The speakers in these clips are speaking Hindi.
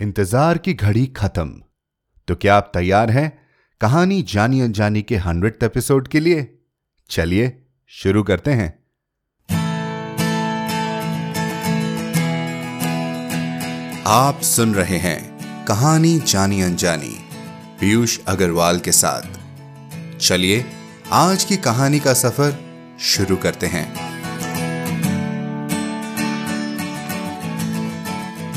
इंतज़ार की घड़ी खत्म। तो क्या आप तैयार हैं? कहानी जानी अनजानी के हंड्रेड एपिसोड के लिए। चलिए, शुरू करते हैं। आप सुन रहे हैं कहानी जानी अनजानी, पीयूष अग्रवाल के साथ। चलिए, आज की कहानी का सफ़र शुरू करते हैं।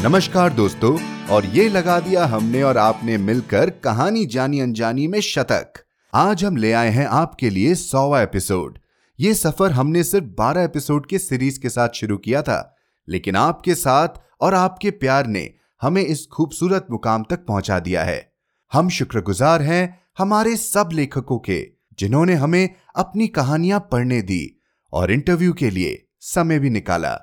नमस्कार दोस्तों और ये लगा दिया हमने और आपने मिलकर कहानी जानी अनजानी में शतक। आज हम ले आए हैं आपके लिए सौवा एपिसोड। ये सफ़र हमने सिर्फ़ बारह एपिसोड के सीरीज़ के साथ शुरू किया था, लेकिन आपके साथ और आपके प्यार ने हमें इस खूबसूरत मुकाम तक पहुँचा दिया है। हम शुक्रगुजार हैं हमारे सब लेखकों के, जिन्होंने हमें अपनी कहानियाँ पढ़ने दी और इंटरव्यू के लिए समय भी निकाला।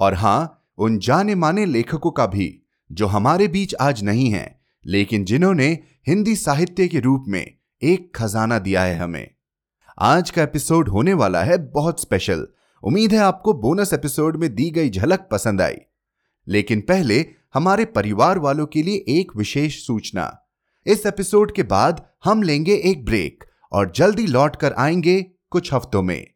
और हाँ, उन जाने माने लेखकों का भी जो हमारे बीच आज नहीं है, लेकिन जिन्होंने हिंदी साहित्य के रूप में एक खजाना दिया है हमें। आज का एपिसोड होने वाला है बहुत स्पेशल। उम्मीद है आपको बोनस एपिसोड में दी गई झलक पसंद आई। लेकिन पहले हमारे परिवार वालों के लिए एक विशेष सूचना। इस एपिसोड के बाद हम लेंगे एक ब्रेक और जल्दी लौट कर आएँगे कुछ हफ्तों में।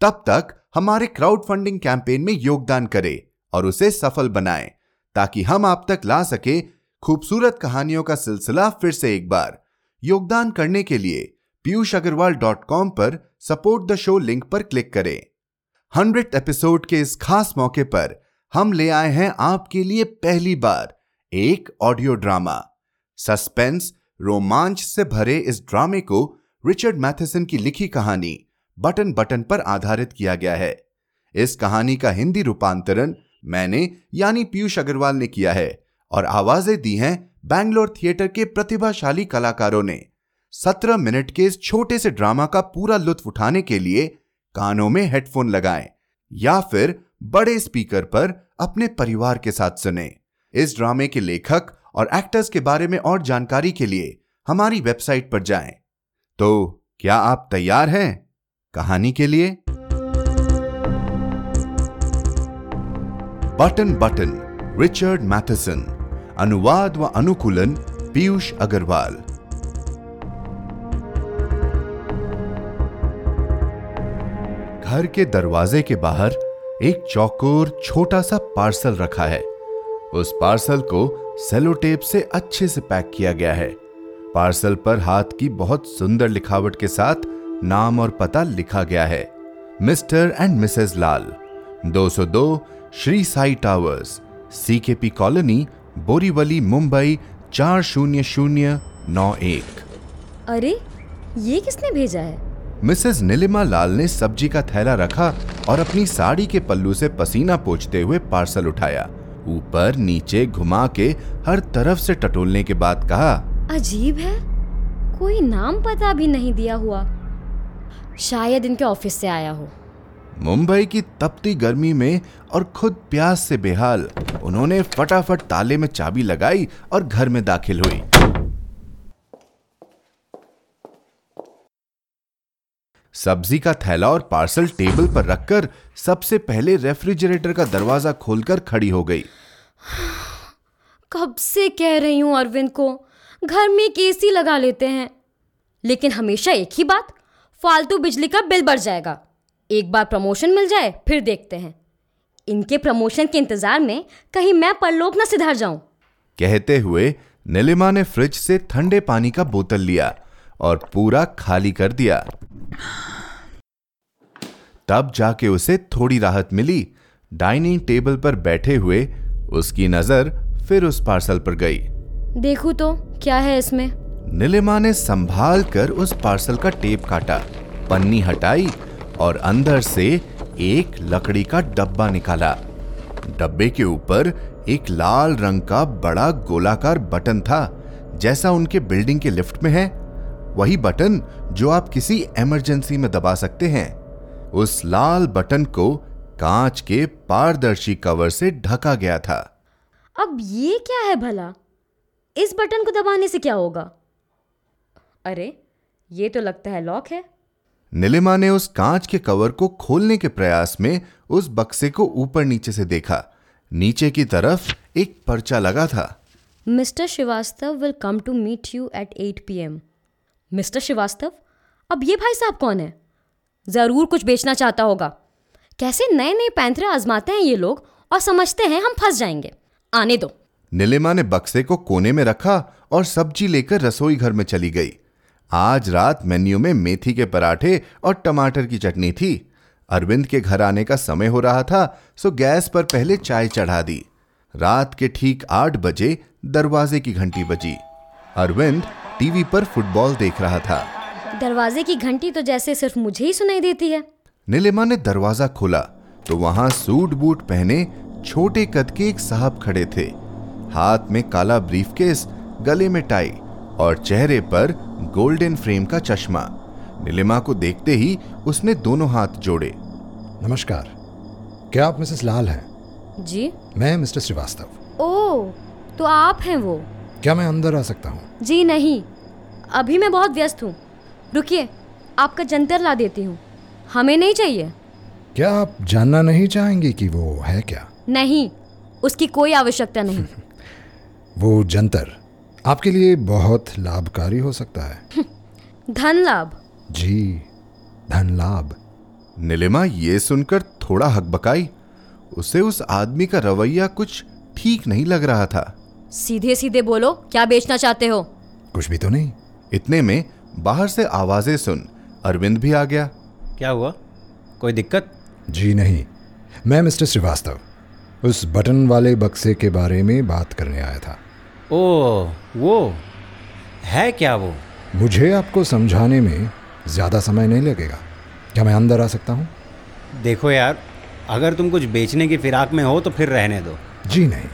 तब तक हमारे क्राउड फंडिंग कैंपेन में योगदान करें और उसे सफल बनाएँ। ताकि हम आप तक ला सके खूबसूरत कहानियों का सिलसिला फिर से एक बार। योगदान करने के लिए पीयूष अग्रवाल डॉट कॉम पर सपोर्ट द शो लिंक पर क्लिक करें। हंड्रेड एपिसोड के इस खास मौके पर हम ले आए हैं आपके लिए पहली बार एक ऑडियो ड्रामा। सस्पेंस, रोमांच से भरे इस ड्रामे को रिचर्ड मैथेसन की लिखी कहानी बटन बटन पर आधारित किया गया है। इस कहानी का हिंदी रूपांतरण मैंने, यानी पीयूष अग्रवाल ने किया है, और आवाज़ें दी हैं बैंगलोर थिएटर के प्रतिभाशाली कलाकारों ने। सत्रह मिनट के इस छोटे से ड्रामा का पूरा लुत्फ उठाने के लिए कानों में हेडफोन लगाएँ, या फिर बड़े स्पीकर पर अपने परिवार के साथ सुने। इस ड्रामे के लेखक और एक्टर्स के बारे में और जानकारी के लिए हमारी वेबसाइट पर जाएँ। तो क्या आप तैयार हैं कहानी के लिए? बटन बटन रिचर्ड मैथसन अनुवाद व अनुकूलन पीयूष अग्रवाल घर के दरवाजे के बाहर एक चौकोर छोटा सा पार्सल रखा है। उस पार्सल को सेलो टेप से अच्छे से पैक किया गया है। पार्सल पर हाथ की बहुत सुंदर लिखावट के साथ नाम और पता लिखा गया है। Mr and Mrs Lal 202 Shri Sai towers CKP colony Borivali Mumbai चार शून्य शून्य नौ एक अरे ये किसने भेजा है? मिसेस नीलिमा लाल ने सब्ज़ी का थैला रखा और अपनी साड़ी के पल्लू से पसीना पोछते हुए पार्सल उठाया। ऊपर नीचे घुमा के हर तरफ़ से टटोलने के बाद कहा अजीब है कोई नाम पता भी नहीं दिया हुआ। शायद इनके ऑफ़िस से आया हो। मुंबई की तपती गर्मी में और खुद प्यास से बेहाल। उन्होंने फटाफट ताले में चाबी लगाई और घर में दाखिल हुई। सब्ज़ी का थैला और पार्सल टेबल पर रखकर सबसे पहले रेफ्रिजरेटर का दरवाज़ा खोलकर खड़ी हो गई। कब से कह रही हूँ अरविंद को, घर में एक एसी लगा लेते हैं। लेकिन हमेशा एक ही बात, फालतू बिजली का बिल बढ़ जाएगा। एक बार प्रमोशन मिल जाए फिर देखते हैं। इनके प्रमोशन के इंतज़ार में कहीं मैं परलोक न सिधार जाऊँ। कहते हुए नीलिमा ने फ्रिज से ठंडे पानी का बोतल लिया और पूरा खाली कर दिया। तब जाके उसे थोड़ी राहत मिली। डाइनिंग टेबल पर बैठे हुए उसकी नज़र फिर उस पार्सल पर गई। देखूँ तो क्या है इसमें? नीलिमा ने संभाल कर उस पार्सल का टेप काटा। पन्नी हटाई और अंदर से एक लकड़ी का डब्बा निकाला। डब्बे के ऊपर एक लाल रंग का बड़ा गोलाकार बटन था, जैसा उनके बिल्डिंग के लिफ्ट में है। वही बटन जो आप किसी इमरजेंसी में दबा सकते हैं। उस लाल बटन को कांच के पारदर्शी कवर से ढका गया था। अब ये क्या है भला? इस बटन को दबाने से क्या होगा? अरे, ये तो लगता है लॉक है। नीलिमा ने उस कांच के कवर को खोलने के प्रयास में उस बक्से को ऊपर नीचे से देखा। नीचे की तरफ़ एक पर्चा लगा था। Mr Shrivastava will come to meet you at 8 PM. Mr Shrivastava अब ये भाई साहब कौन है? ज़रूर कुछ बेचना चाहता होगा। कैसे नए नए पैंथरे आजमाते हैं ये लोग और समझते हैं हम फंस जाएँगे। आने दो। नीलिमा ने बक्से को कोने में रखा और सब्ज़ी लेकर रसोई घर में चली गई। आज रात मेन्यू में मेथी के पराठे और टमाटर की चटनी थी। अरविंद के घर आने का समय हो रहा था सो गैस पर पहले चाय चढ़ा दी। रात के ठीक आठ बजे दरवाजे की घंटी बजी। अरविंद टीवी पर फुटबॉल देख रहा था। दरवाजे की घंटी तो जैसे सिर्फ़ मुझे ही सुनाई देती है। नीलिमा ने दरवाज़ा खोला तो वहाँ सूट बूट पहने छोटे कद के एक साहब खड़े थे। हाथ में काला ब्रीफकेस गले में टाई और चेहरे पर गोल्डन फ्रेम का चश्मा। नीलिमा को देखते ही उसने दोनों हाथ जोड़े। नमस्कार। क्या आप मिसेस लाल हैं? जी। मैं मिस्टर श्रीवास्तव। ओ तो आप हैं वो? क्या मैं अंदर आ सकता हूँ? जी नहीं। अभी मैं बहुत व्यस्त हूँ। रुकिए आपका जंतर ला देती हूँ। हमें नहीं चाहिए। क्या आप जानना नहीं चाहेंगे कि वो है क्या? नहीं उसकी कोई आवश्यकता नहीं। वो जंतर। आपके लिए बहुत लाभकारी हो सकता है। धन लाभ। जी धन लाभ। नीलिमा ये सुनकर थोड़ा हकबकाई। उसे उस आदमी का रवैया कुछ ठीक नहीं लग रहा था। सीधे सीधे बोलो क्या बेचना चाहते हो? कुछ भी तो नहीं। इतने में बाहर से आवाज़ें सुन अरविंद भी आ गया। क्या हुआ? कोई दिक्कत? जी नहीं। मैं मिस्टर श्रीवास्तव उस बटन वाले बक्से के बारे में बात करने आया था। ओ वो? है क्या वो? मुझे आपको समझाने में ज़्यादा समय नहीं लगेगा। क्या मैं अंदर आ सकता हूँ? देखो यार अगर तुम कुछ बेचने की फिराक में हो तो फिर रहने दो। जी नहीं।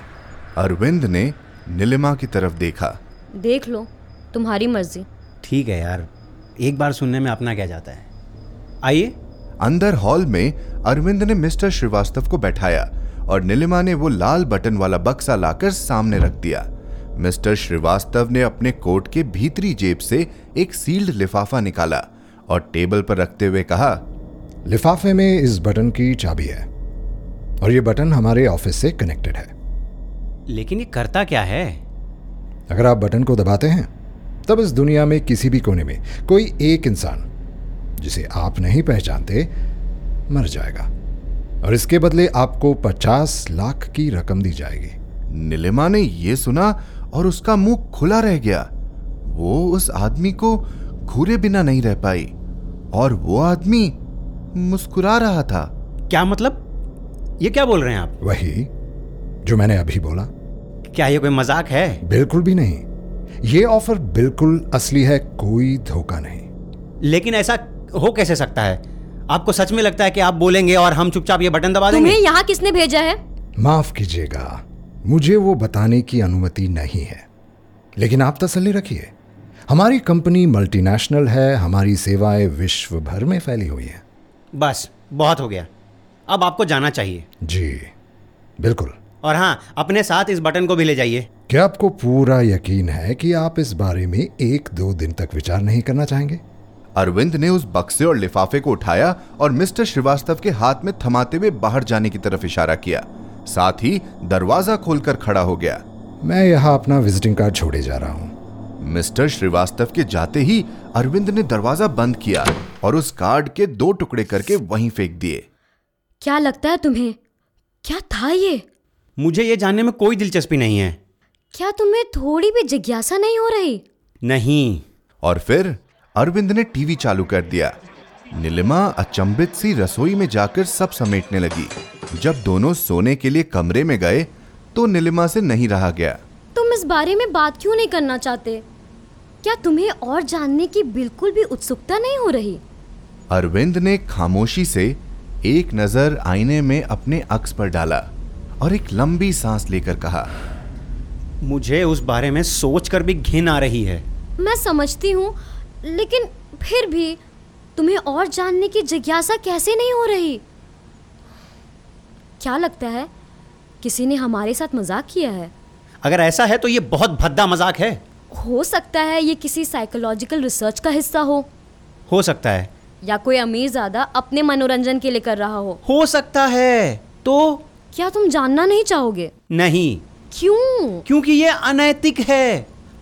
अरविंद ने नीलिमा की तरफ़ देखा। देख लो तुम्हारी मर्ज़ी। ठीक है यार एक बार सुनने में अपना क्या जाता है? आइए। अंदर हॉल में अरविंद ने मिस्टर श्रीवास्तव को बैठाया और नीलिमा ने वो लाल बटन वाला बक्सा लाकर सामने रख दिया। मिस्टर श्रीवास्तव ने अपने कोट के भीतरी जेब से एक सील्ड लिफाफा निकाला और टेबल पर रखते हुए कहा लिफाफे में इस बटन की चाबी है और ये बटन हमारे ऑफ़िस से कनेक्टेड है। लेकिन ये करता क्या है? अगर आप बटन को दबाते हैं तब इस दुनिया में किसी भी कोने में कोई एक इंसान जिसे आप नहीं पहचानते मर जाएगा। और इसके बदले आपको पचास लाख की रकम दी जाएगी। नीलिमा ने यह सुना और उसका मुँह खुला रह गया। वो उस आदमी को घूरे बिना नहीं रह पाई और वो आदमी मुस्कुरा रहा था। क्या मतलब? ये क्या बोल रहे हैं आप? वही जो मैंने अभी बोला। क्या ये कोई मज़ाक है? बिल्कुल भी नहीं। ये ऑफ़र बिल्कुल असली है कोई धोखा नहीं। लेकिन ऐसा हो कैसे सकता है? आपको सच में लगता है कि आप बोलेंगे और हम चुपचाप ये बटन दबा देंगे? तुम्हें यहाँ किसने भेजा है? माफ़ कीजिएगा। मुझे वो बताने की अनुमति नहीं है। लेकिन आप तसल्ली रखिए। हमारी कंपनी मल्टीनेशनल है हमारी सेवाएँ विश्व भर में फैली हुई हैं। बस बहुत हो गया। अब आपको जाना चाहिए। जी बिल्कुल। और हाँ अपने साथ इस बटन को भी ले जाइए। क्या आपको पूरा यकीन है कि आप इस बारे में एक दो दिन तक विचार नहीं करना चाहेंगे? अरविंद ने उस बक्से और लिफाफे को उठाया और मिस्टर श्रीवास्तव के हाथ में थमाते हुए बाहर जाने की तरफ़ इशारा किया। साथ ही दरवाज़ा खोलकर खड़ा हो गया। मैं यहाँ अपना विजिटिंग कार्ड छोड़े जा रहा हूँ। मिस्टर श्रीवास्तव के जाते ही अरविंद ने दरवाज़ा बंद किया और उस कार्ड के दो टुकड़े करके वहीं फेंक दिए। क्या लगता है तुम्हें? क्या था ये? मुझे ये जानने में कोई दिलचस्पी नहीं है। क्या तुम्हें थोड़ी भी जिज्ञासा नहीं हो रही? नहीं। और फिर अरविंद ने टीवी चालू कर दिया। नीलिमा अचंभित सी रसोई में जाकर सब समेटने लगी। जब दोनों सोने के लिए कमरे में गए तो नीलिमा से नहीं रहा गया। तुम इस बारे में बात क्यों नहीं करना चाहते? क्या तुम्हें और जानने की बिल्कुल भी उत्सुकता नहीं हो रही? अरविंद ने खामोशी से एक नज़र आईने में अपने अक्स पर डाला और एक लंबी सांस लेकर कहा मुझे उस बारे में सोचकर भी घिन आ रही है। मैं समझती हूँ लेकिन फिर भी तुम्हें और जानने की जिज्ञासा कैसे नहीं हो रही? क्या लगता है किसी ने हमारे साथ मज़ाक किया है? अगर ऐसा है तो ये बहुत भद्दा मज़ाक है। हो सकता है ये किसी साइकोलॉजिकल रिसर्च का हिस्सा हो। हो सकता है। या कोई अमीर ज़्यादा अपने मनोरंजन के लिए कर रहा हो। हो सकता है। तो? क्या तुम जानना नहीं चाहोगे? नहीं। क्यों? क्योंकि ये अनैतिक है।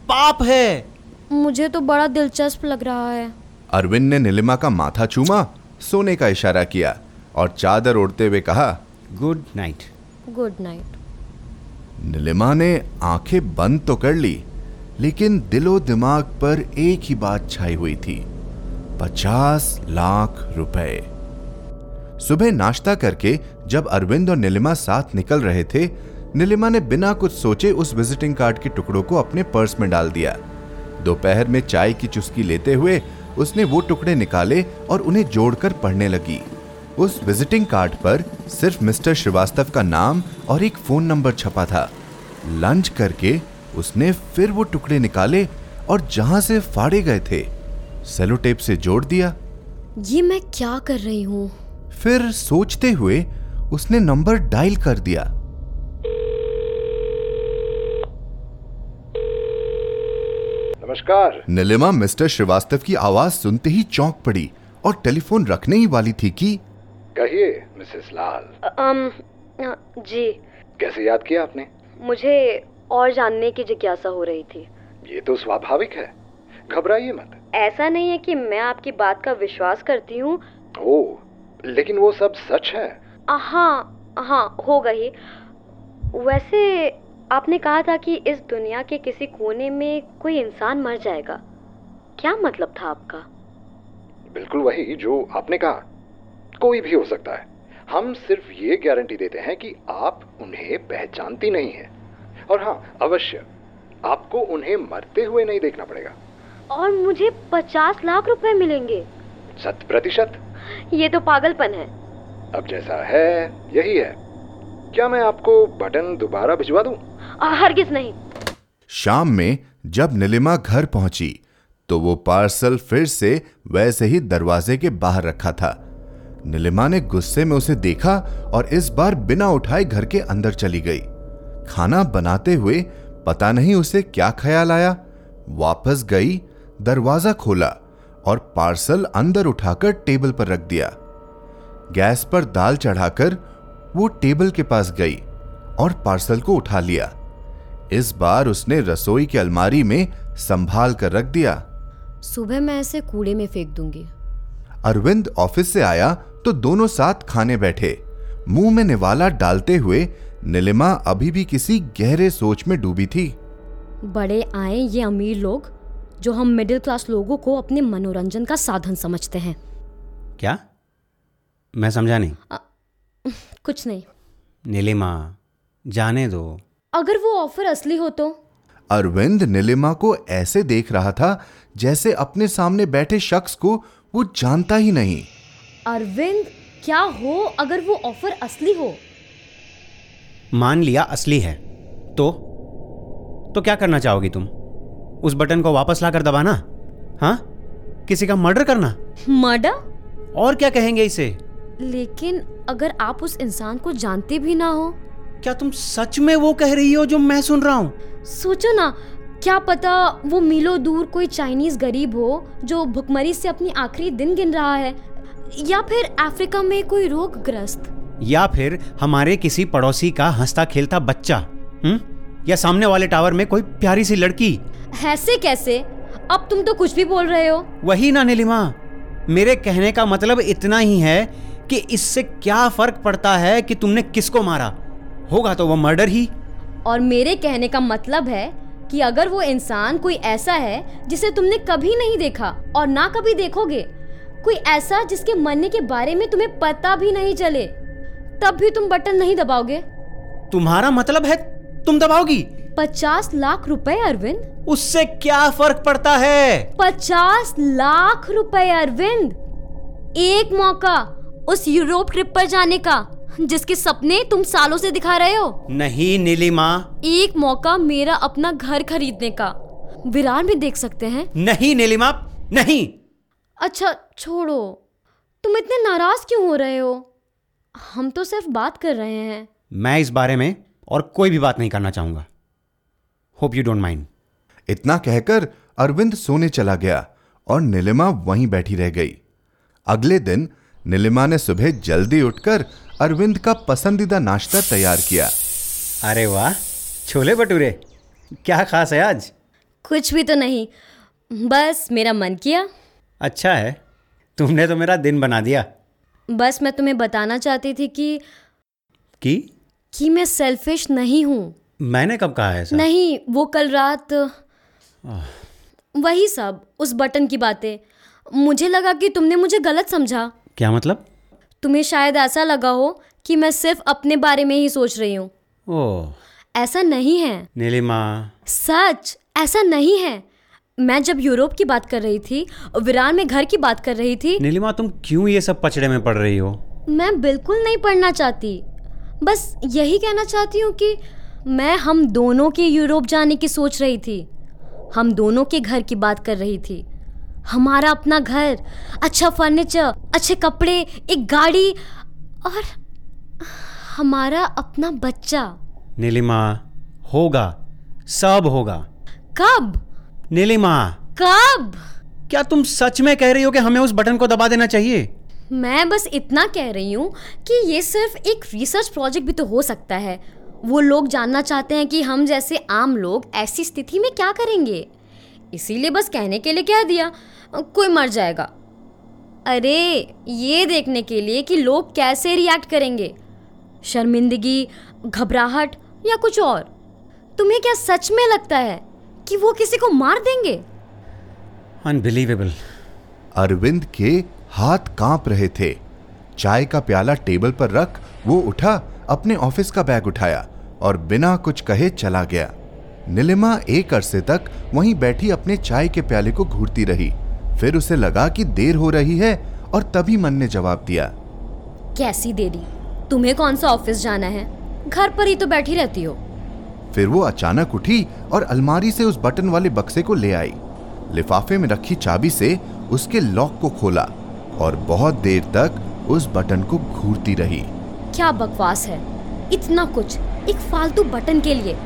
पाप है। मुझे तो बड़ा दिलचस्प लग रहा है। अरविंद ने नीलिमा का माथा चूमा सोने का इशारा किया और चादर ओढ़ते हुए कहा good night. Good night. Neelima ने आँखें बंद तो कर ली लेकिन दिलो दिमाग पर एक ही बात छाई हुई थी पचास लाख रुपए। सुबह नाश्ता करके जब अरविंद और नीलिमा साथ निकल रहे थे नीलिमा ने बिना कुछ सोचे उस विजिटिंग कार्ड के टुकड़ों को अपने पर्स में डाल दिया। दोपहर में चाय की चुस्की लेते हुए उसने वो टुकड़े निकाले और उन्हें जोड़कर पढ़ने लगी। उस विजिटिंग कार्ड पर सिर्फ़ मिस्टर श्रीवास्तव का नाम और एक फ़ोन नंबर छपा था। लंच करके उसने फिर वो टुकड़े निकाले और जहाँ से फाड़े गए थे सेलो टेप से जोड़ दिया। ये मैं क्या कर रही हूँ? फिर सोचते हुए उसने नंबर डायल कर दिया। नमस्कार। नीलिमा मिस्टर श्रीवास्तव की आवाज़ सुनते ही चौंक पड़ी और टेलीफोन रखने ही वाली थी कि कहिए मिसेस लाल। um, जी। कैसे याद किया आपने? मुझे और जानने की जिज्ञासा हो रही थी। ये तो स्वाभाविक है। घबराइए मत। ऐसा नहीं है कि मैं आपकी बात का विश्वास करती हूँ। ओ लेकिन वो सब सच है। हाँ हाँ होगा ही। वैसे आपने कहा था कि इस दुनिया के किसी कोने में कोई इंसान मर जाएगा। क्या मतलब था आपका? बिल्कुल वही जो आपने कहा। कोई भी हो सकता है। हम सिर्फ़ ये गारंटी देते हैं कि आप उन्हें पहचानती नहीं है। और हाँ अवश्य आपको उन्हें मरते हुए नहीं देखना पड़ेगा। और मुझे पचास लाख रुपए मिलेंगे। शत प्रतिशत। ये तो पागलपन है। अब जैसा है यही है। क्या मैं आपको बटन दोबारा भिजवा दूँ? हरगिज नहीं। शाम में जब नीलिमा घर पहुँची तो वो पार्सल फिर से वैसे ही दरवाजे के बाहर रखा था। नीलिमा ने गुस्से में उसे देखा और इस बार बिना उठाए घर के अंदर चली गई। खाना बनाते हुए पता नहीं उसे क्या ख्याल आया। वापस गई, दरवाज़ा खोला और पार्सल अंदर उठाकर टेबल पर रख दिया। गैस पर दाल चढ़ाकर वो टेबल के पास गई और पार्सल को उठा लिया। इस बार उसने रसोई की अलमारी में संभाल कर रख दिया। सुबह मैं इसे कूड़े में फेंक दूँगी। अरविंद ऑफ़िस से आया तो दोनों साथ खाने बैठे। मुँह में निवाला डालते हुए नीलिमा अभी भी किसी गहरे सोच में डूबी थी। बड़े आए ये अमीर लोग जो हम मिडिल क्लास लोगों को अपने मनोरंजन का साधन समझते हैं। क्या? मैं समझा नहीं। आ, कुछ नहीं। नीलिमा जाने दो। अगर वो ऑफ़र असली हो तो? अरविंद नीलिमा को ऐसे देख रहा था जैसे अपने सामने बैठे शख्स को वो जानता ही नहीं। अरविंद क्या हो अगर वो ऑफ़र असली हो? मान लिया असली है। तो? तो क्या करना चाहोगी तुम? उस बटन को वापस लाकर दबाना? हाँ? किसी का मर्डर करना? मर्डर? और क्या कहेंगे इसे? लेकिन अगर आप उस इंसान को जानते भी ना हो? क्या तुम सच में वो कह रही हो जो मैं सुन रहा हूँ? सोचो ना क्या पता वो मीलों दूर कोई चाइनीज़ गरीब हो जो भुखमरी से अपनी आखिरी दिन गिन रहा है या फिर अफ्रीका में कोई रोग ग्रस्त या फिर हमारे किसी पड़ोसी का हंसता खेलता बच्चा हम्म? या सामने वाले टावर में कोई प्यारी सी लड़की। ऐसे कैसे? अब तुम तो कुछ भी बोल रहे हो। वही ना नीलिमा। मेरे कहने का मतलब इतना ही है कि इससे क्या फ़र्क पड़ता है कि तुमने किसको मारा? होगा तो वो मर्डर ही। और मेरे कहने का मतलब है कि अगर वो इंसान कोई ऐसा है जिसे तुमने कभी नहीं देखा और ना कभी देखोगे कोई ऐसा जिसके मरने के बारे में तुम्हें पता भी नहीं चले तब भी तुम बटन नहीं दबाओगे। तुम्हारा मतलब है तुम दबाओगी। पचास लाख रुपए अरविंद। उससे क्या फ़र्क पड़ता है? पचास लाख रुपए अरविंद। एक मौका उस यूरोप ट्रिप पर जाने का। जिसके सपने तुम सालों से दिखा रहे हो। नहीं नीलिमा एक मौका मेरा अपना घर खरीदने का। विरार में देख सकते हैं। नहीं नीलिमा नहीं। अच्छा छोड़ो। तुम इतने नाराज़ क्यों हो रहे हो? हम तो सिर्फ़ बात कर रहे हैं। मैं इस बारे में और कोई भी बात नहीं करना चाहूँगा। होप यू डोंट माइंड इतना कहकर अरविंद सोने चला गया और नीलिमा वहीं बैठी रह गई। अगले दिन नीलिमा ने सुबह जल्दी उठकर अरविंद का पसंदीदा नाश्ता तैयार किया। अरे वाह छोले भटूरे क्या खास है आज? कुछ भी तो नहीं बस मेरा मन किया। अच्छा है तुमने तो मेरा दिन बना दिया। बस मैं तुम्हें बताना चाहती थी कि कि? कि मैं सेल्फिश नहीं हूँ। मैंने कब कहा है ऐसा? नहीं वो कल रात वही सब उस बटन की बातें। मुझे लगा कि तुमने मुझे गलत समझा। क्या मतलब? तुम्हें शायद ऐसा लगा हो कि मैं सिर्फ़ अपने बारे में ही सोच रही हूँ। ओह ऐसा नहीं है। नीलिमा सच ऐसा नहीं है। मैं जब यूरोप की बात कर रही थी वीरान में घर की बात कर रही थी। नीलिमा तुम क्यों ये सब पचड़े में पड़ रही हो? मैं बिल्कुल नहीं पढ़ना चाहती। बस यही कहना चाहती हूँ कि मैं हम दोनों के यूरोप जाने की सोच रही थी। हम दोनों के घर की बात कर रही थी। हमारा अपना घर अच्छा फर्नीचर अच्छे कपड़े एक गाड़ी और हमारा अपना बच्चा। नीलिमा होगा सब होगा। कब? नीलिमा। कब? क्या तुम सच में कह रही हो कि हमें उस बटन को दबा देना चाहिए? मैं बस इतना कह रही हूँ कि ये सिर्फ़ एक रिसर्च प्रोजेक्ट भी तो हो सकता है। वो लोग जानना चाहते हैं कि हम जैसे आम लोग ऐसी स्थिति में क्या करेंगे। इसीलिए बस कहने के लिए कह दिया कोई मर जाएगा। अरे ये देखने के लिए कि लोग कैसे रिएक्ट करेंगे। शर्मिंदगी घबराहट या कुछ और। तुम्हें क्या सच में लगता है कि वो किसी को मार देंगे? अनबिलीवेबल अरविंद के हाथ काँप रहे थे। चाय का प्याला टेबल पर रख वो उठा अपने ऑफ़िस का बैग उठाया और बिना कुछ कहे चला गया। नीलिमा एक अरसे तक वहीं बैठी अपने चाय के प्याले को घूरती रही। फिर उसे लगा कि देर हो रही है और तभी मन ने जवाब दिया। कैसी देरी? तुम्हें कौन सा ऑफ़िस जाना है? घर पर ही तो बैठी रहती हो। फिर वो अचानक उठी और अलमारी से उस बटन वाले बक्से को ले आई। लिफाफे में रखी चाबी से उसके लॉक को खोला और बहुत देर तक उस बटन को घूरती रही। क्या बकवास है? इतना कुछ एक फालतू बटन के लिए।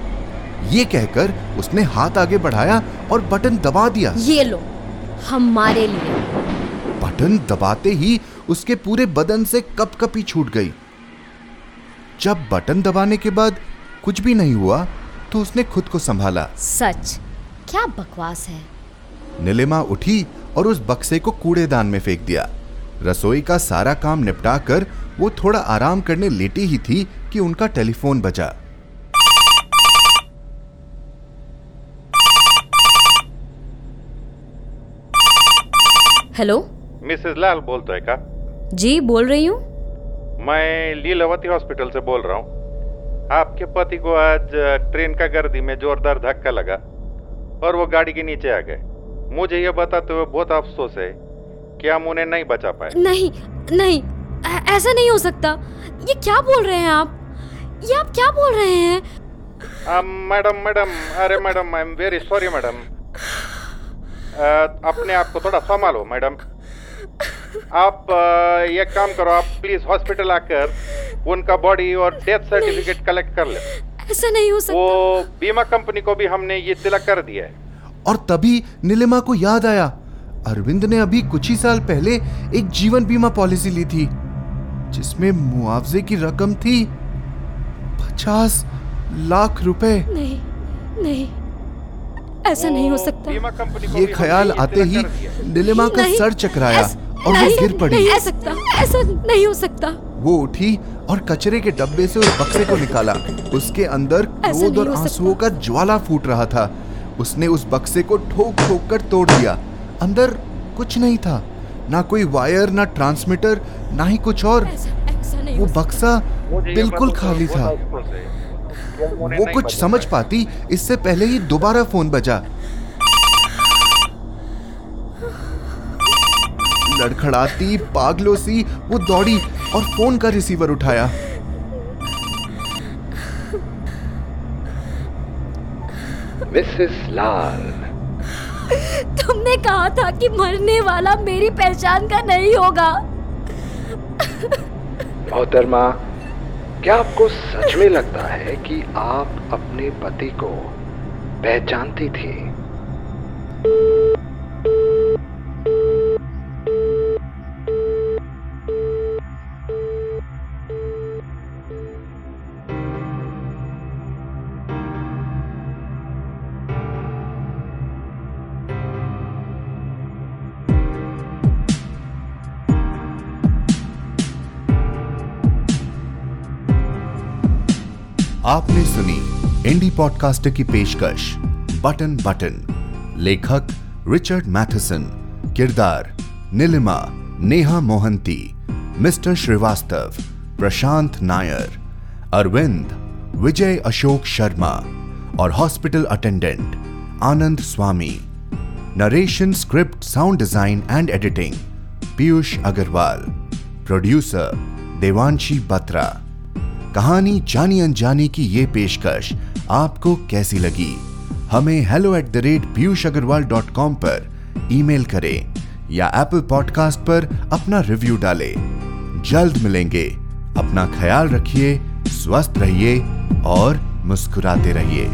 ये कहकर उसने हाथ आगे बढ़ाया और बटन दबा दिया। ये लो हमारे लिए। बटन दबाते ही उसके पूरे बदन से कपकपी छूट गई। जब बटन दबाने के बाद कुछ भी नहीं हुआ तो उसने खुद को संभाला। सच क्या बकवास है? नीलिमा उठी और उस बक्से को कूड़ेदान में फेंक दिया। रसोई का सारा काम निपटा कर वो थोड़ा आराम करने लेटी ही थी कि उनका टेलीफोन बजा। हेलो मिसेस लाल बोलतोय का? जी बोल रही हूँ। मैं लीलावती हॉस्पिटल से बोल रहा हूँ। आपके पति को आज ट्रेन का गर्दी में जोरदार धक्का लगा और वो गाड़ी के नीचे आ गए। मुझे ये बताते हुए बहुत अफसोस है कि हम उन्हें नहीं बचा पाए। नहीं नहीं ऐ- ऐसा नहीं हो सकता। ये क्या बोल रहे हैं आप? ये आप क्या बोल रहे हैं? मैडम मैडम अरे madam I am very sorry madam. अपने आप को थोड़ा संभालो मैडम। आप ये काम करो आप प्लीज़ हॉस्पिटल आकर उनका बॉडी और डेथ सर्टिफिकेट कलेक्ट कर ले। ऐसा नहीं हो सकता। वो बीमा कंपनी को भी हमने ये तिलक कर दिया है। और तभी नीलिमा को याद आया। अरविंद ने अभी कुछ ही साल पहले एक जीवन बीमा पॉलिसी ली थी जिसमें मुआवजे की रकम थी पचास लाख रुपए। नहीं नहीं। ऐसा नहीं हो सकता। बीमा कंपनी को ये ख्याल आते ही। नीलिमा का सर चकराया और वो गिर पड़ी। नहीं हो सकता ऐसा नहीं हो सकता। वो उठी और कचरे के डब्बे से उस बक्से को निकाला। उसके अंदर क्रोध और आंसुओं का ज्वाला फूट रहा था। उसने उस बक्से को ठोक ठोक कर तोड़ दिया। अंदर कुछ नहीं था। ना कोई वायर ना ट्रांसमीटर ना ही कुछ और। वो बक्सा बिल्कुल खाली था। वो कुछ समझ पाती इससे पहले ही दोबारा फ़ोन बजा। लड़खड़ाती पागलों सी वो दौड़ी और फ़ोन का रिसीवर उठाया। मिसेस लाल। तुमने कहा था कि मरने वाला मेरी पहचान का नहीं होगा। मोहतरमा क्या आपको सच में लगता है कि आप अपने पति को पहचानती थी? पॉडकास्टर की पेशकश बटन बटन लेखक रिचर्ड मैथसन किरदार नीलिमा नेहा मोहंती मिस्टर श्रीवास्तव प्रशांत नायर अरविंद विजय अशोक शर्मा और hospital attendant Anand Swami narration script sound design and editing Piyush Agarwal producer Devanshi Batra कहानी जानी अनजानी की ये पेशकश आपको कैसी लगी? हमें hello at the rate Piyush Agarwal dot com पर ईमेल करें या एप्पल पॉडकास्ट पर अपना रिव्यू डालें। जल्द मिलेंगे। अपना ख्याल रखिए, स्वस्थ रहिए और मुस्कुराते रहिए।